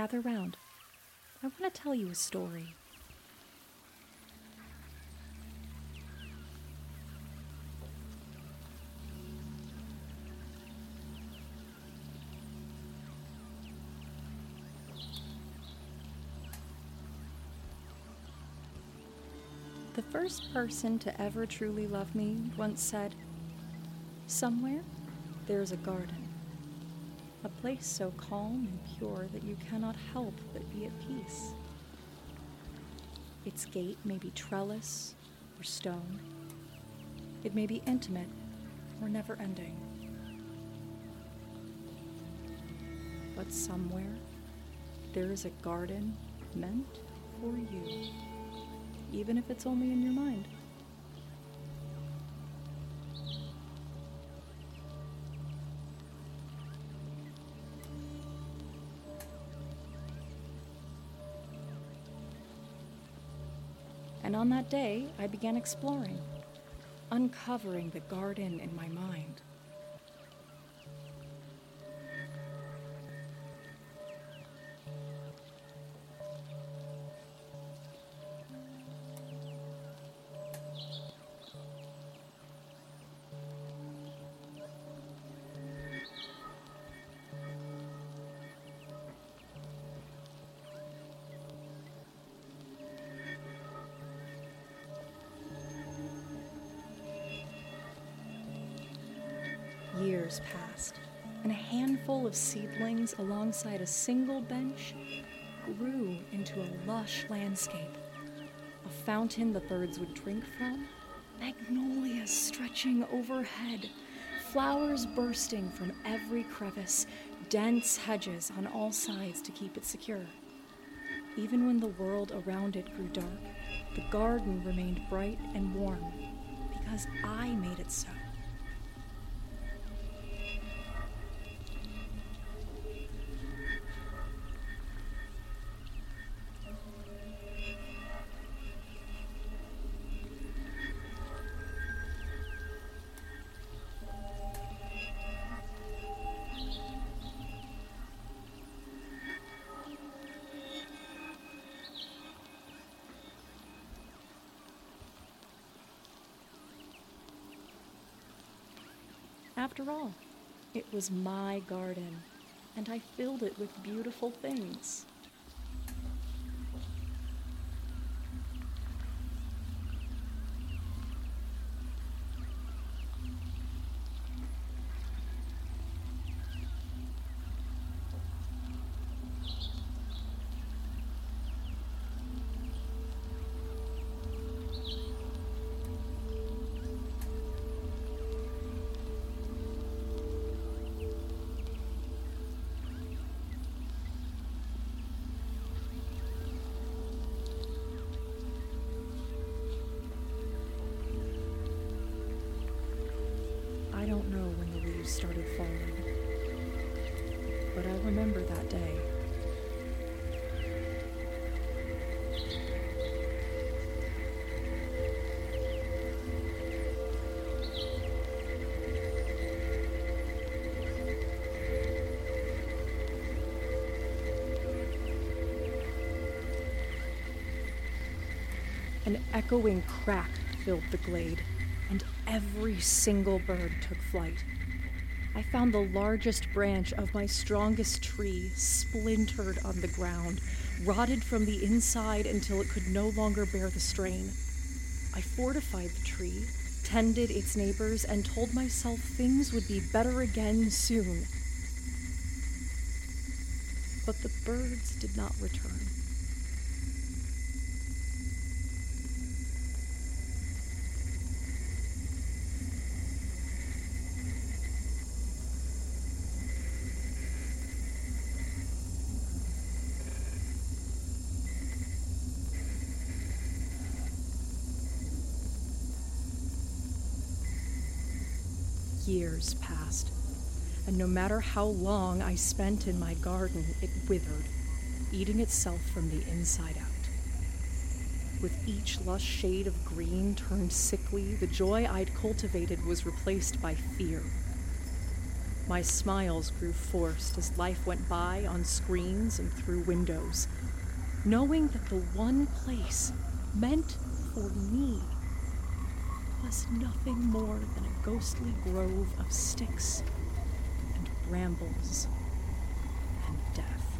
Gather round. I want to tell you a story. The first person to ever truly love me once said, Somewhere there's a garden, a place so calm and pure that you cannot help but be at peace. Its gate may be trellis or stone, it may be intimate or never ending. But somewhere there is a garden meant for you even if it's only in your mind. And on that day, I began exploring, uncovering the garden in my mind. Years passed, and a handful of seedlings alongside a single bench grew into a lush landscape. A fountain the birds would drink from, magnolias stretching overhead, flowers bursting from every crevice, dense hedges on all sides to keep it secure. Even when the world around it grew dark, the garden remained bright and warm because I made it so. After all, it was my garden, and I filled it with beautiful things. But I remember that day. An echoing crack filled the glade, and every single bird took flight. I found the largest branch of my strongest tree splintered on the ground, rotted from the inside until it could no longer bear the strain. I fortified the tree, tended its neighbors, and told myself things would be better again soon. But the birds did not return. Years passed, and no matter how long I spent in my garden, it withered, eating itself from the inside out. With each lush shade of green turned sickly, the joy I'd cultivated was replaced by fear. My smiles grew forced as life went by on screens and through windows, knowing that the one place meant for me was nothing more than a ghostly grove of sticks and brambles and death.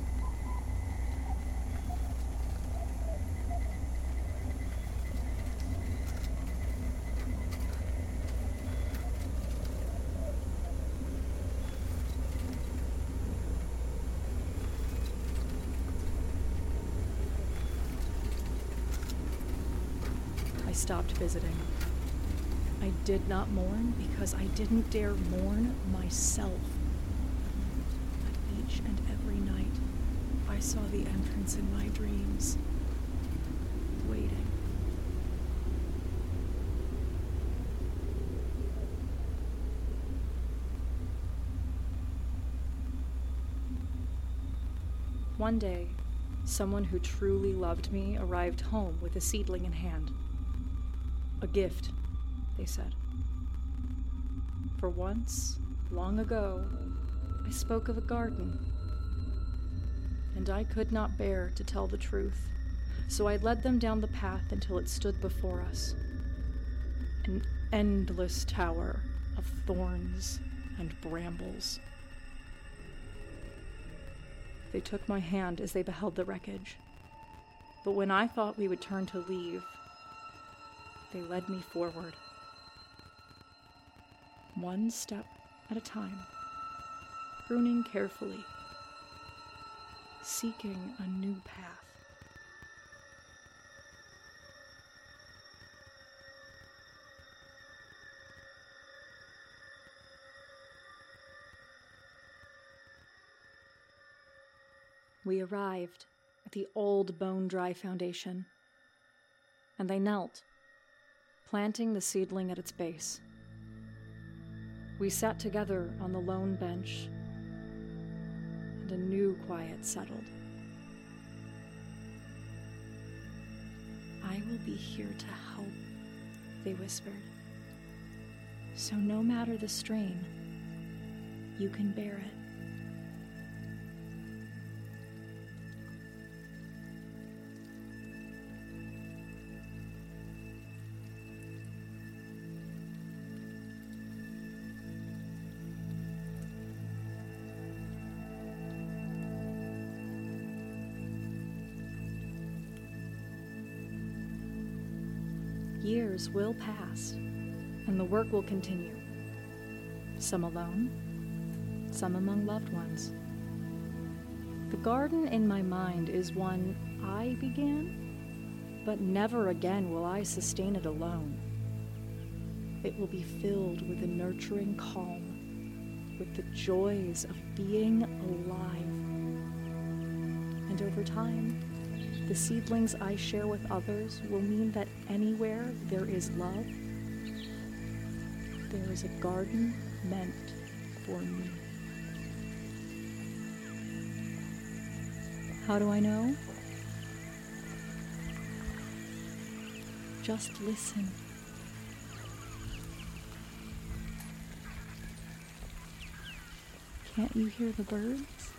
I stopped visiting. I did not mourn because I didn't dare mourn myself. But each and every night, I saw the entrance in my dreams, waiting. One day, someone who truly loved me arrived home with a seedling in hand. A gift, they said. For once, long ago, I spoke of a garden. And I could not bear to tell the truth, so I led them down the path until it stood before us. An endless tower of thorns and brambles. They took my hand as they beheld the wreckage. But when I thought we would turn to leave, they led me forward. One step at a time, pruning carefully, seeking a new path. We arrived at the old bone dry foundation, and they knelt, planting the seedling at its base. We sat together on the lone bench, and a new quiet settled. I will be here to help, they whispered. So, no matter the strain, you can bear it. Years will pass, and the work will continue. Some alone, some among loved ones. The garden in my mind is one I began, but never again will I sustain it alone. It will be filled with a nurturing calm, with the joys of being alive. And over time, the seedlings I share with others will mean that anywhere there is love, there is a garden meant for me. How do I know? Just listen. Can't you hear the birds?